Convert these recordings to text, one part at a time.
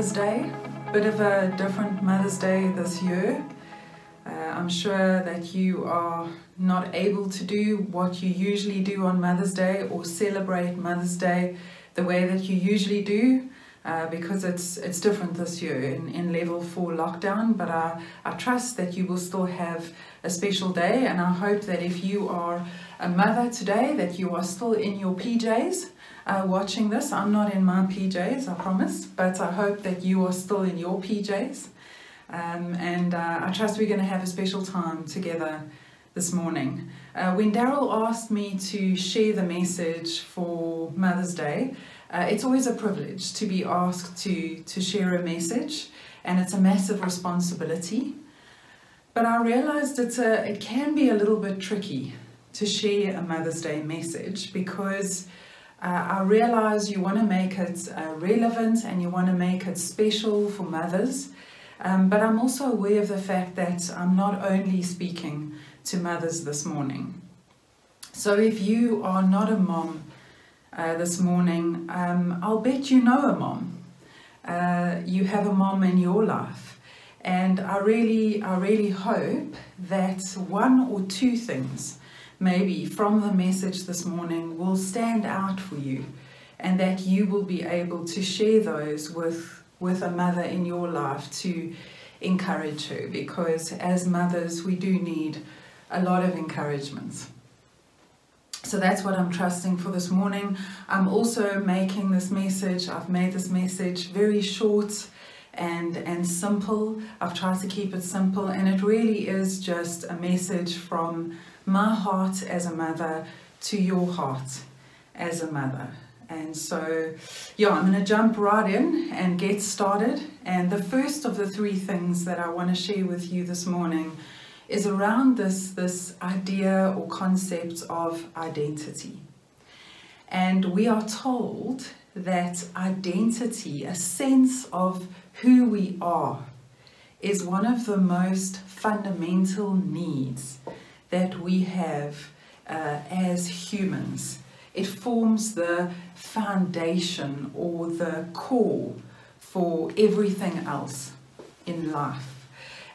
Mother's Day. Bit of a different Mother's Day this year. Uh, I'm sure that you are not able to do what you usually do on Mother's Day or celebrate Mother's Day the way that you usually do. Uh, because it's it's different this year in, in level four lockdown. But I, I trust that you will still have a special day, and I hope that if you are a mother today, that you are still in your PJs uh, watching this. I'm not in my PJs, I promise, but I hope that you are still in your PJs. Um, and uh, I trust we're going to have a special time together this morning. Uh, when Daryl asked me to share the message for Mother's Day, uh, it's always a privilege to be asked to, to share a message, and it's a massive responsibility. But I realized it's a, it can be a little bit tricky to share a Mother's Day message because uh, I realize you want to make it uh, relevant and you want to make it special for mothers. Um, but I'm also aware of the fact that I'm not only speaking to mothers this morning. So if you are not a mom uh, this morning, um, I'll bet you know a mom. Uh, you have a mom in your life. And I really, I really hope that one or two things maybe from the message this morning will stand out for you and that you will be able to share those with, with a mother in your life to encourage her because as mothers we do need a lot of encouragement. So that's what I'm trusting for this morning. I'm also making this message, I've made this message very short and and simple. I've tried to keep it simple and it really is just a message from my heart as a mother to your heart as a mother. And so, yeah, I'm going to jump right in and get started. And the first of the three things that I want to share with you this morning is around this, this idea or concept of identity. And we are told that identity, a sense of who we are, is one of the most fundamental needs that we have uh, as humans. It forms the foundation or the core for everything else in life.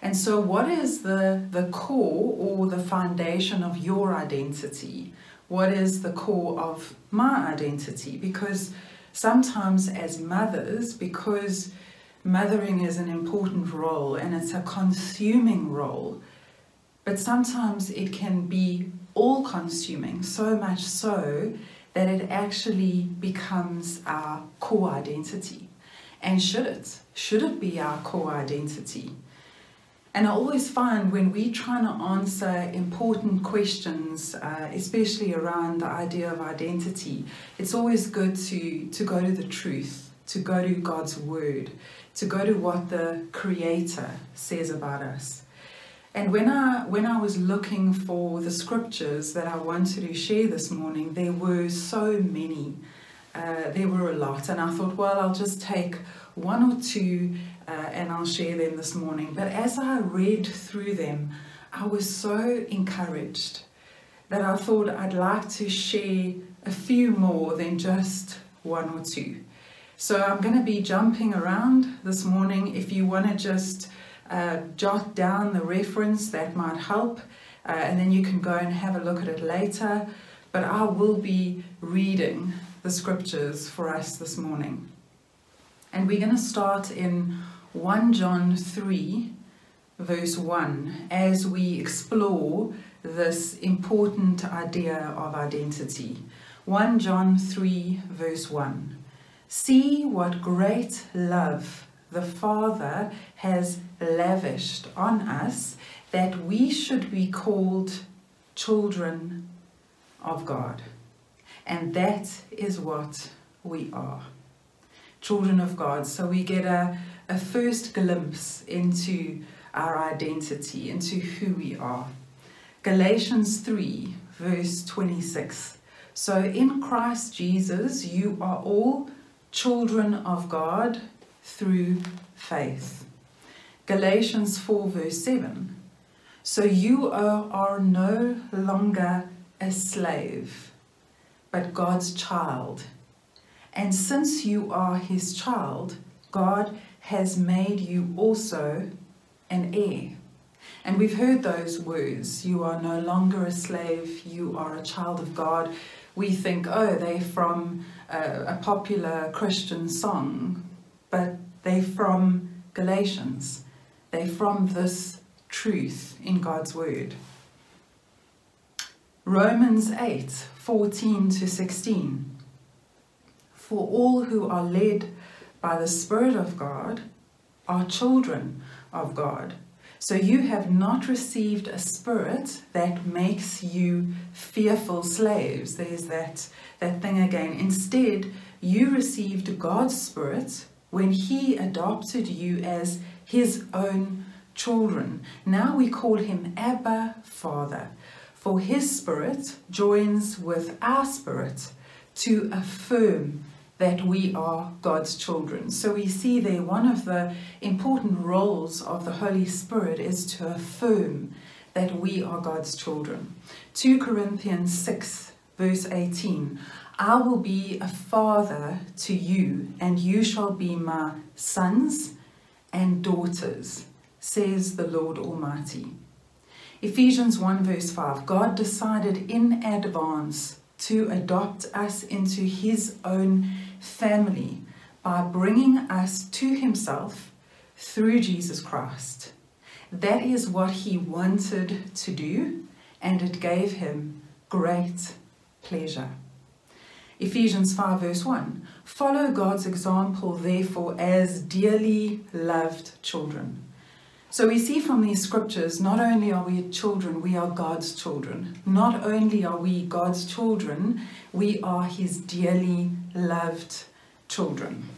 And so, what is the, the core or the foundation of your identity? What is the core of my identity? Because sometimes, as mothers, because mothering is an important role and it's a consuming role, but sometimes it can be all consuming, so much so that it actually becomes our core identity. And should it? Should it be our core identity? And I always find when we're trying to answer important questions, uh, especially around the idea of identity, it's always good to, to go to the truth, to go to God's Word, to go to what the Creator says about us. And when I when I was looking for the scriptures that I wanted to share this morning, there were so many. Uh, there were a lot, and I thought, well, I'll just take one or two uh, and I'll share them this morning. But as I read through them, I was so encouraged that I thought I'd like to share a few more than just one or two. So I'm going to be jumping around this morning. If you want to just uh, jot down the reference, that might help, uh, and then you can go and have a look at it later. But I will be reading the scriptures for us this morning. And we're going to start in 1 John 3, verse 1, as we explore this important idea of identity. 1 John 3, verse 1. See what great love the Father has lavished on us that we should be called children of God. And that is what we are children of God. So we get a, a first glimpse into our identity, into who we are. Galatians 3, verse 26. So in Christ Jesus, you are all children of God through faith. Galatians 4, verse 7. So you are, no longer a slave, but God's child. And since you are his child, God has made you also an heir. And we've heard those words you are no longer a slave, you are a child of God. We think, oh, they're from a, a popular Christian song, but they're from Galatians. They're from this truth in God's Word. Romans 8 14 to 16. For all who are led by the Spirit of God are children of God. So you have not received a spirit that makes you fearful slaves. There's that, that thing again. Instead, you received God's spirit when He adopted you as His own children. Now we call Him Abba Father. For His spirit joins with our spirit to affirm that we are God's children. So we see there one of the important roles of the Holy Spirit is to affirm that we are God's children. 2 Corinthians 6, verse 18 I will be a father to you, and you shall be my sons and daughters, says the Lord Almighty. Ephesians 1, verse 5 God decided in advance to adopt us into his own family by bringing us to himself through Jesus Christ. That is what he wanted to do, and it gave him great pleasure. Ephesians 5, verse 1 Follow God's example, therefore, as dearly loved children. So we see from these scriptures not only are we children, we are God's children. Not only are we God's children, we are His dearly loved children.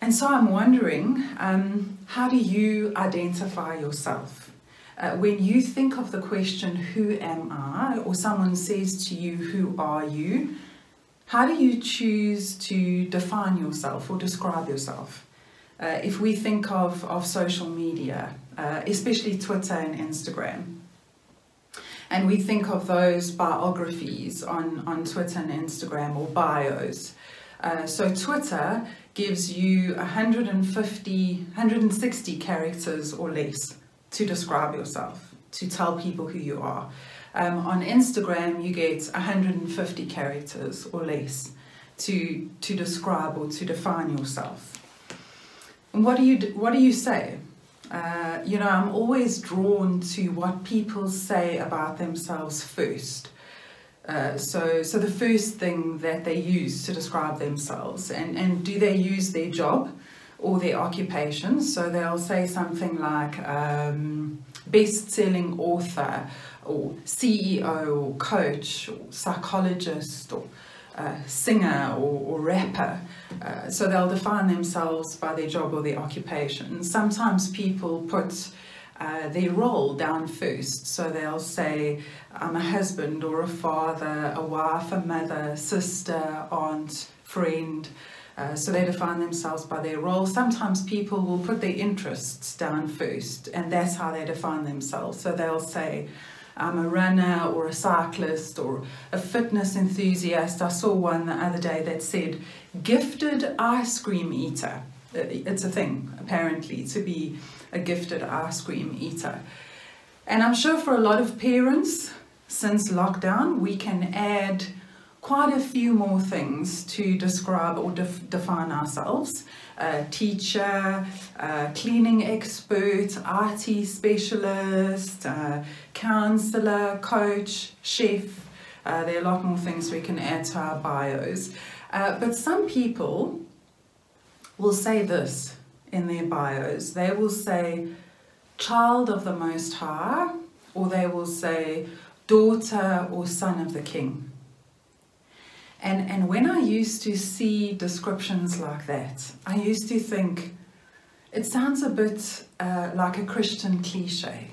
And so I'm wondering um, how do you identify yourself? Uh, when you think of the question, Who am I? or someone says to you, Who are you? How do you choose to define yourself or describe yourself? Uh, if we think of, of social media, uh, especially Twitter and Instagram, and we think of those biographies on, on Twitter and Instagram or bios. Uh, so Twitter gives you 150, 160 characters or less to describe yourself, to tell people who you are. Um, on Instagram, you get 150 characters or less to, to describe or to define yourself. And what do you, what do you say? Uh, you know, I'm always drawn to what people say about themselves first. Uh, so, so the first thing that they use to describe themselves, and, and do they use their job or their occupations. So they'll say something like um, best-selling author, or CEO, or coach, or psychologist, or uh, singer or, or rapper. Uh, so they'll define themselves by their job or their occupation. Sometimes people put uh, their role down first. So they'll say, I'm a husband or a father, a wife, a mother, sister, aunt, friend. Uh, so they define themselves by their role. Sometimes people will put their interests down first, and that's how they define themselves. So they'll say, I'm a runner or a cyclist or a fitness enthusiast. I saw one the other day that said, gifted ice cream eater. Uh, it's a thing, apparently, to be a gifted ice cream eater. And I'm sure for a lot of parents, since lockdown, we can add quite a few more things to describe or def- define ourselves a teacher, a cleaning expert, IT specialist, counselor, coach, chef. Uh, there are a lot more things we can add to our bios. Uh, but some people will say this in their bios. They will say, child of the Most High, or they will say, daughter or son of the King. And, and when I used to see descriptions like that, I used to think it sounds a bit uh, like a Christian cliche.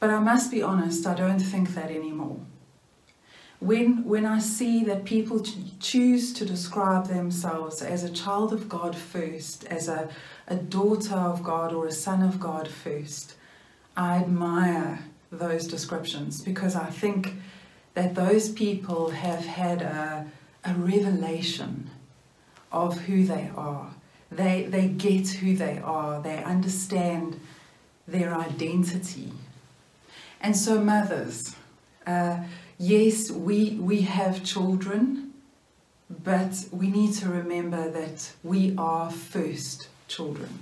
But I must be honest, I don't think that anymore. When, when I see that people choose to describe themselves as a child of God first, as a, a daughter of God or a son of God first, I admire those descriptions because I think that those people have had a, a revelation of who they are. They, they get who they are, they understand their identity. And so, mothers, uh, yes, we, we have children, but we need to remember that we are first children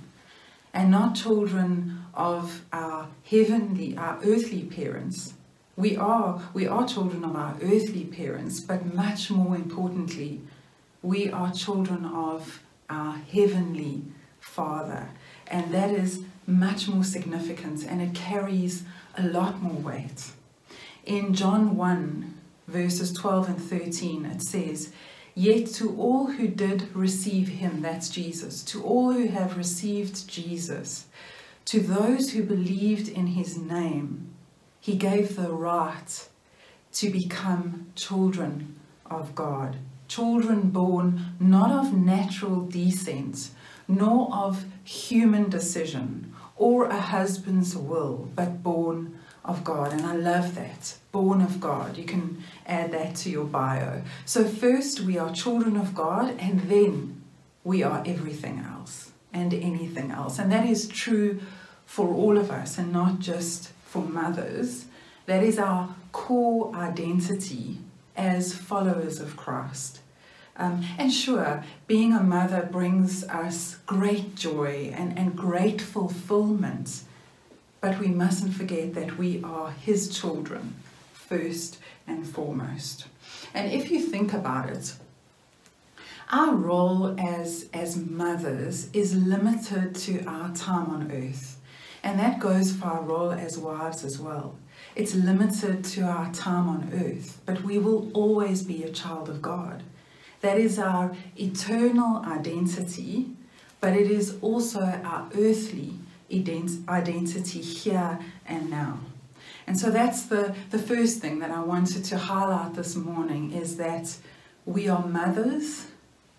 and not children of our heavenly, our earthly parents. We are, we are children of our earthly parents, but much more importantly, we are children of our heavenly Father. And that is much more significant and it carries a lot more weight. In John 1, verses 12 and 13, it says, Yet to all who did receive him, that's Jesus, to all who have received Jesus, to those who believed in his name, he gave the right to become children of God. Children born not of natural descent, nor of human decision or a husband's will, but born of God. And I love that. Born of God. You can add that to your bio. So, first, we are children of God, and then we are everything else and anything else. And that is true for all of us and not just for mothers. That is our core identity as followers of Christ. Um, and sure, being a mother brings us great joy and, and great fulfillment but we mustn't forget that we are His children first and foremost. And if you think about it, our role as, as mothers is limited to our time on earth. And that goes for our role as wives as well. It's limited to our time on earth, but we will always be a child of God. That is our eternal identity, but it is also our earthly identity here and now. And so that's the, the first thing that I wanted to highlight this morning is that we are mothers,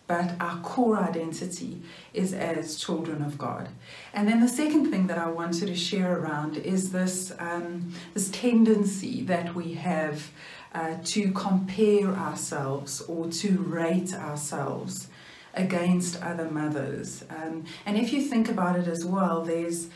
but our core identity is as children of God. And then the second thing that I wanted to share around is this, um, this tendency that we have uh, to compare ourselves or to rate ourselves against other mothers. Um, and if you think about it as well, there's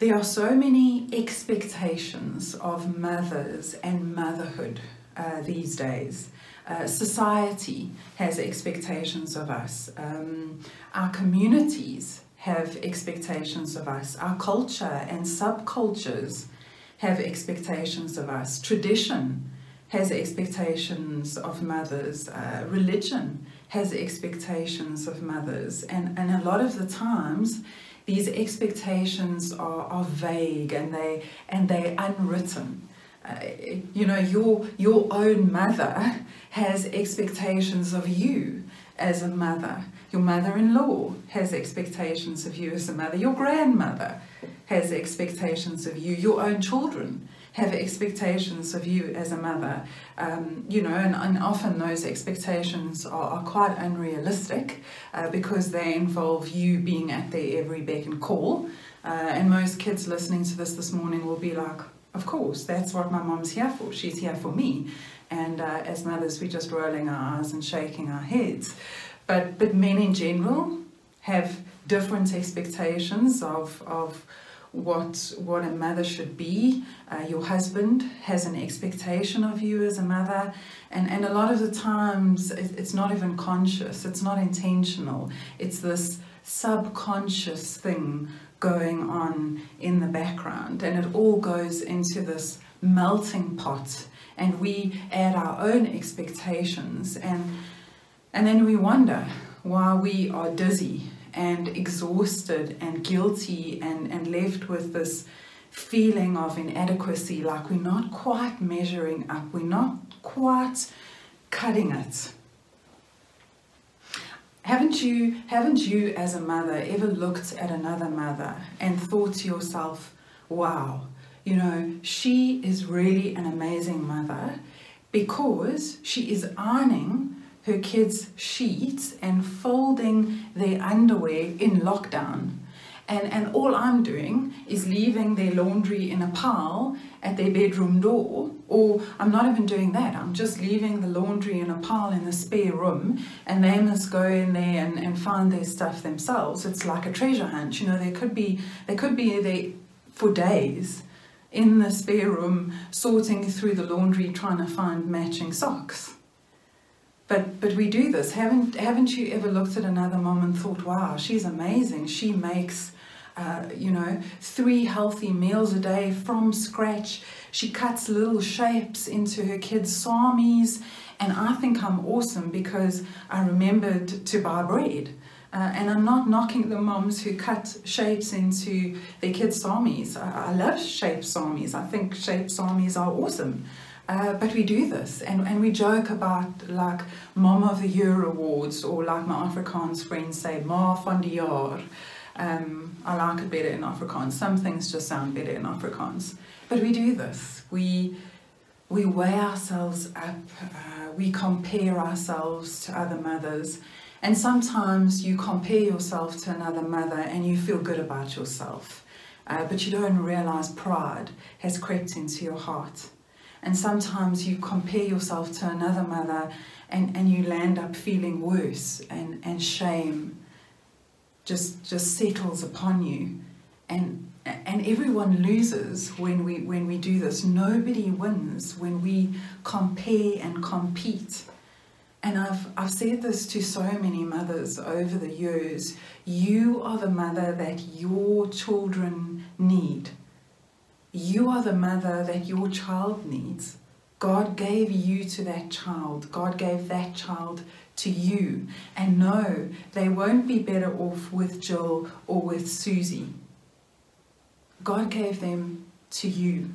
there are so many expectations of mothers and motherhood uh, these days. Uh, society has expectations of us. Um, our communities have expectations of us. Our culture and subcultures have expectations of us. Tradition has expectations of mothers. Uh, religion has expectations of mothers. And, and a lot of the times, these expectations are, are vague and they and they're unwritten. Uh, you know, your your own mother has expectations of you as a mother. Your mother-in-law has expectations of you as a mother. Your grandmother has expectations of you. Your own children have expectations of you as a mother, um, you know, and, and, often those expectations are, are quite unrealistic uh, because they involve you being at their every beck and call. Uh, and most kids listening to this this morning will be like, of course, that's what my mom's here for. She's here for me. And uh, as mothers, we're just rolling our eyes and shaking our heads. But, but men in general have different expectations of, of what what a mother should be. Uh, your husband has an expectation of you as a mother, and and a lot of the times it, it's not even conscious. It's not intentional. It's this subconscious thing going on in the background, and it all goes into this melting pot, and we add our own expectations, and and then we wonder why we are dizzy and exhausted and guilty and, and left with this feeling of inadequacy, like we're not quite measuring up, we're not quite cutting it. Haven't you, haven't you as a mother ever looked at another mother and thought to yourself, wow, you know, she is really an amazing mother because she is ironing her kids' sheets and folding their underwear in lockdown. And, and all I'm doing is leaving their laundry in a pile at their bedroom door, or I'm not even doing that. I'm just leaving the laundry in a pile in the spare room, and they must go in there and, and find their stuff themselves. It's like a treasure hunt. You know, they could be they could be there for days in the spare room sorting through the laundry trying to find matching socks. But but we do this. Haven't haven't you ever looked at another mom and thought, wow, she's amazing. She makes uh, you know, three healthy meals a day from scratch. She cuts little shapes into her kids' samis, and I think I'm awesome because I remembered to buy bread. Uh, and I'm not knocking the moms who cut shapes into their kids' samis. I, I love shaped samis. I think shaped samis are awesome. Uh, but we do this and, and we joke about like Mom of the Year awards or like my Afrikaans friends say, Ma van die jaar. Um, I like it better in Afrikaans. Some things just sound better in Afrikaans. But we do this. We, we weigh ourselves up, uh, we compare ourselves to other mothers. And sometimes you compare yourself to another mother and you feel good about yourself. Uh, but you don't realize pride has crept into your heart. And sometimes you compare yourself to another mother and, and you land up feeling worse and, and shame just just settles upon you. And and everyone loses when we when we do this. Nobody wins when we compare and compete. And I've, I've said this to so many mothers over the years. You are the mother that your children need. You are the mother that your child needs. God gave you to that child. God gave that child to you. And no, they won't be better off with Jill or with Susie. God gave them to you.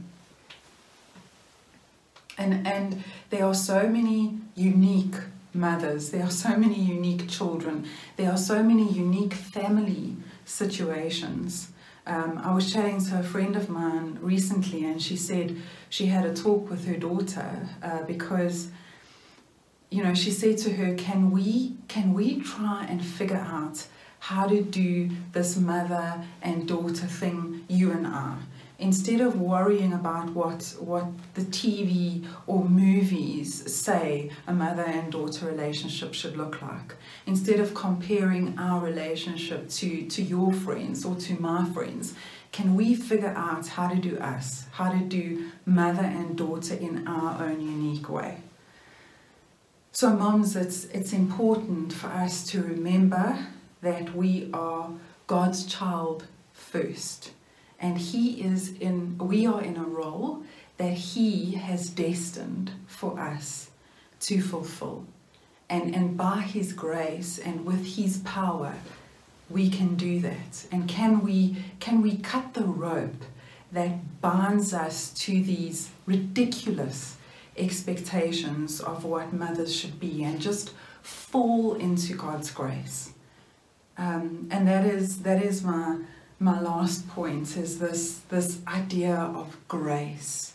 And, and there are so many unique mothers, there are so many unique children, there are so many unique family situations. Um, I was chatting to a friend of mine recently, and she said she had a talk with her daughter uh, because you know, she said to her, "Can we can we try and figure out how to do this mother and daughter thing, you and I?" Instead of worrying about what what the TV or movies say a mother and daughter relationship should look like, instead of comparing our relationship to, to your friends or to my friends, can we figure out how to do us, how to do mother and daughter in our own unique way? So, moms, it's, it's important for us to remember that we are God's child first. And He is in, we are in a role that He has destined for us to fulfill. And, and by His grace and with His power, we can do that. And can we, can we cut the rope that binds us to these ridiculous expectations of what mothers should be and just fall into God's grace. Um, and that is that is my my last point is this this idea of grace.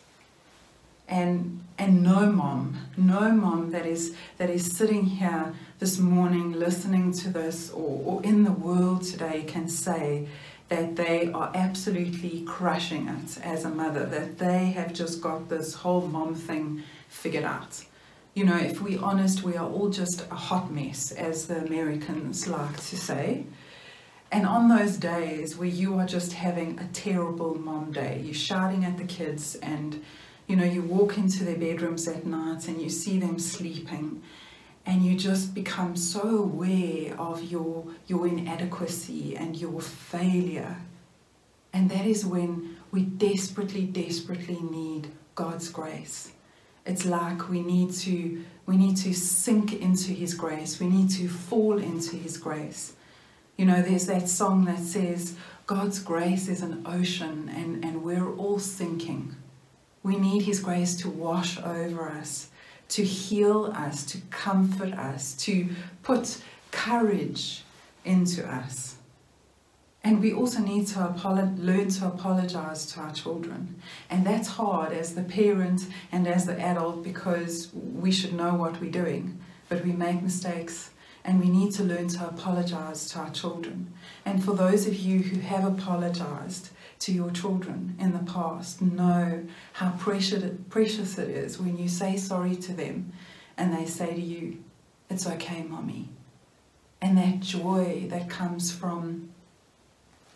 And and no mom, no mom that is that is sitting here this morning listening to this or, or in the world today can say that they are absolutely crushing it as a mother, that they have just got this whole mom thing figured out. You know, if we're honest, we are all just a hot mess, as the Americans like to say. And on those days where you are just having a terrible mom day, you're shouting at the kids and you know, you walk into their bedrooms at night and you see them sleeping and you just become so aware of your your inadequacy and your failure. And that is when we desperately desperately need God's grace. It's like we need to we need to sink into his grace. We need to fall into his grace. You know there's that song that says God's grace is an ocean and and we're all sinking. We need his grace to wash over us to heal us, to comfort us, to put courage into us. And we also need to apolo- learn to apologize to our children. And that's hard as the parent and as the adult because we should know what we're doing. But we make mistakes and we need to learn to apologize to our children. And for those of you who have apologized to your children in the past, know how precious, it is when you say sorry to them and they say to you, It's okay, mommy. And that joy that comes from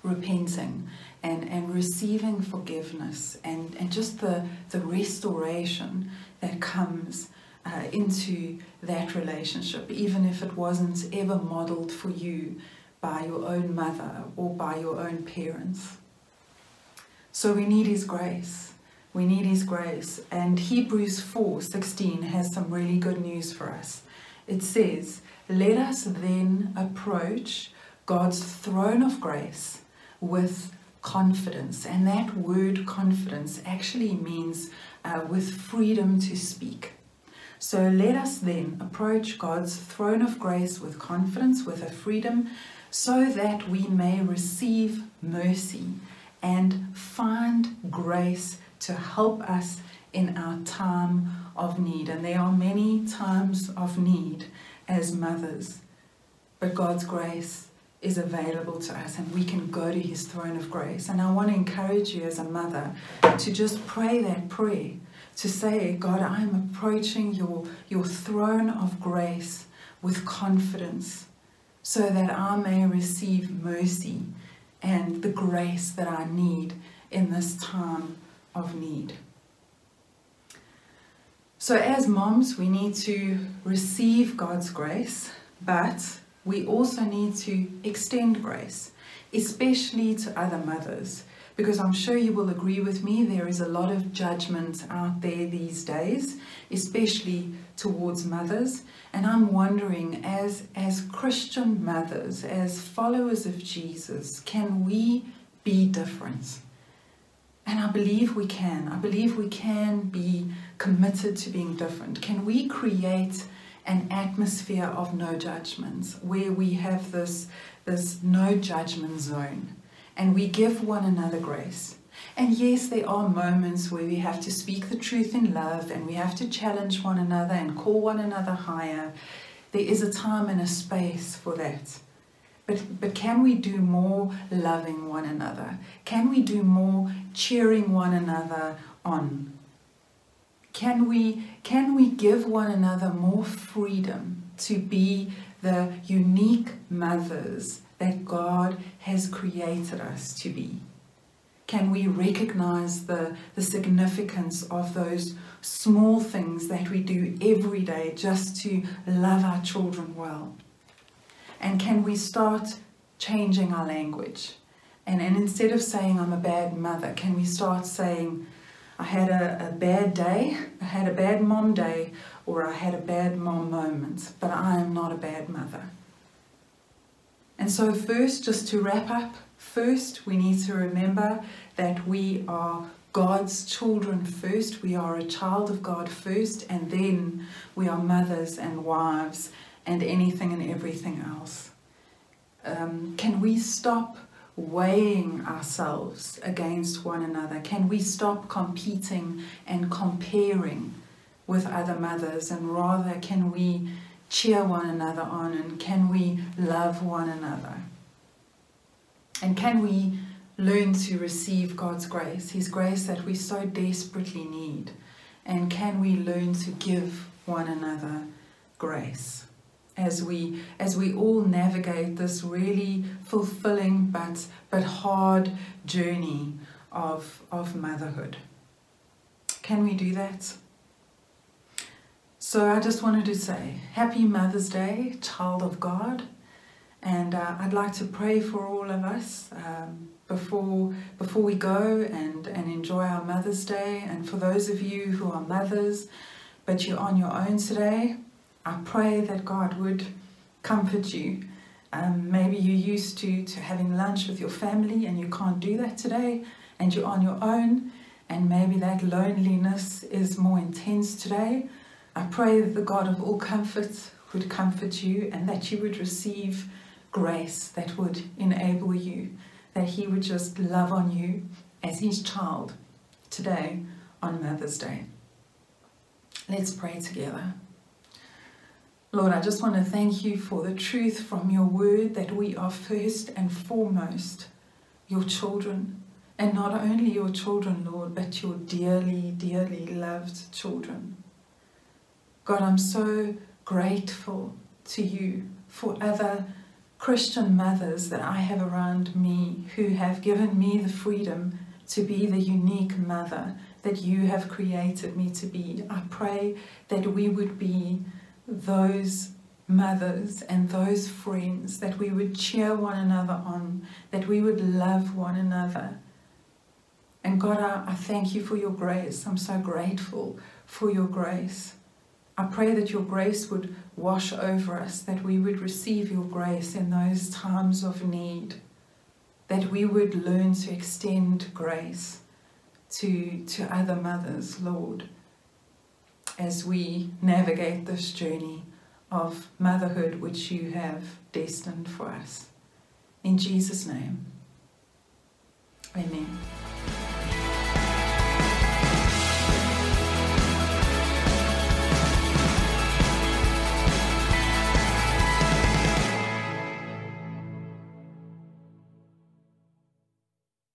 repenting and, and receiving forgiveness and, and just the, the restoration that comes uh, into that relationship, even if it wasn't ever modeled for you by your own mother or by your own parents. So we need His grace. We need His grace. And Hebrews 4 16 has some really good news for us. It says, Let us then approach God's throne of grace with confidence. And that word confidence actually means uh, with freedom to speak. So let us then approach God's throne of grace with confidence, with a freedom, so that we may receive mercy and find grace to help us in our time of need. And there are many times of need as mothers, but God's grace is available to us and we can go to his throne of grace. And I want to encourage you as a mother to just pray that prayer to say, God, I'm approaching your, your throne of grace with confidence so that I may receive mercy and the grace that I need in this time of need. So, as moms, we need to receive God's grace, but we also need to extend grace, especially to other mothers because I'm sure you will agree with me, there is a lot of judgment out there these days, especially towards mothers. And I'm wondering, as, as Christian mothers, as followers of Jesus, can we be different? And I believe we can. I believe we can be committed to being different. Can we create an atmosphere of no judgments where we have this, this no judgment zone? And we give one another grace. And yes, there are moments where we have to speak the truth in love and we have to challenge one another and call one another higher. There is a time and a space for that. But, but can we do more loving one another? Can we do more cheering one another on? Can we, can we give one another more freedom to be the unique mothers that God has created us to be? Can we recognize the, the significance of those small things that we do every day just to love our children well? And can we start changing our language? And, and instead of saying, I'm a bad mother, can we start saying, I had a, a bad day, I had a bad mom day, or I had a bad mom moment, but I am not a bad mother. And so, first, just to wrap up, first we need to remember that we are God's children first. We are a child of God first, and then we are mothers and wives and anything and everything else. Um, can we stop weighing ourselves against one another? Can we stop competing and comparing with other mothers, and rather can we cheer one another on and can we love one another? And can we learn to receive God's grace, His grace that we so desperately need? And can we learn to give one another grace? As we, as we all navigate this really fulfilling but, but hard journey of, of motherhood. Can we do that? So I just wanted to say Happy Mother's Day, child of God. And uh, I'd like to pray for all of us um, before, before we go and, and enjoy our Mother's Day. And for those of you who are mothers, but you're on your own today, I pray that God would comfort you. Um, maybe you're used to, to having lunch with your family and you can't do that today, and you're on your own, and maybe that loneliness is more intense today. I pray that the God of all comfort would comfort you and that you would receive grace that would enable you, that He would just love on you as His child today on Mother's Day. Let's pray together. Lord, I just want to thank you for the truth from your word that we are first and foremost your children. And not only your children, Lord, but your dearly, dearly loved children. God, I'm so grateful to you for other Christian mothers that I have around me who have given me the freedom to be the unique mother that you have created me to be. I pray that we would be those mothers and those friends, that we would cheer one another on, that we would love one another. And God, I, I thank you for your grace. I'm so grateful for your grace. I pray that your grace would wash over us, that we would receive your grace in those times of need, that we would learn to extend grace to, to other mothers, Lord, as we navigate this journey of motherhood which you have destined for us. In Jesus' name, amen.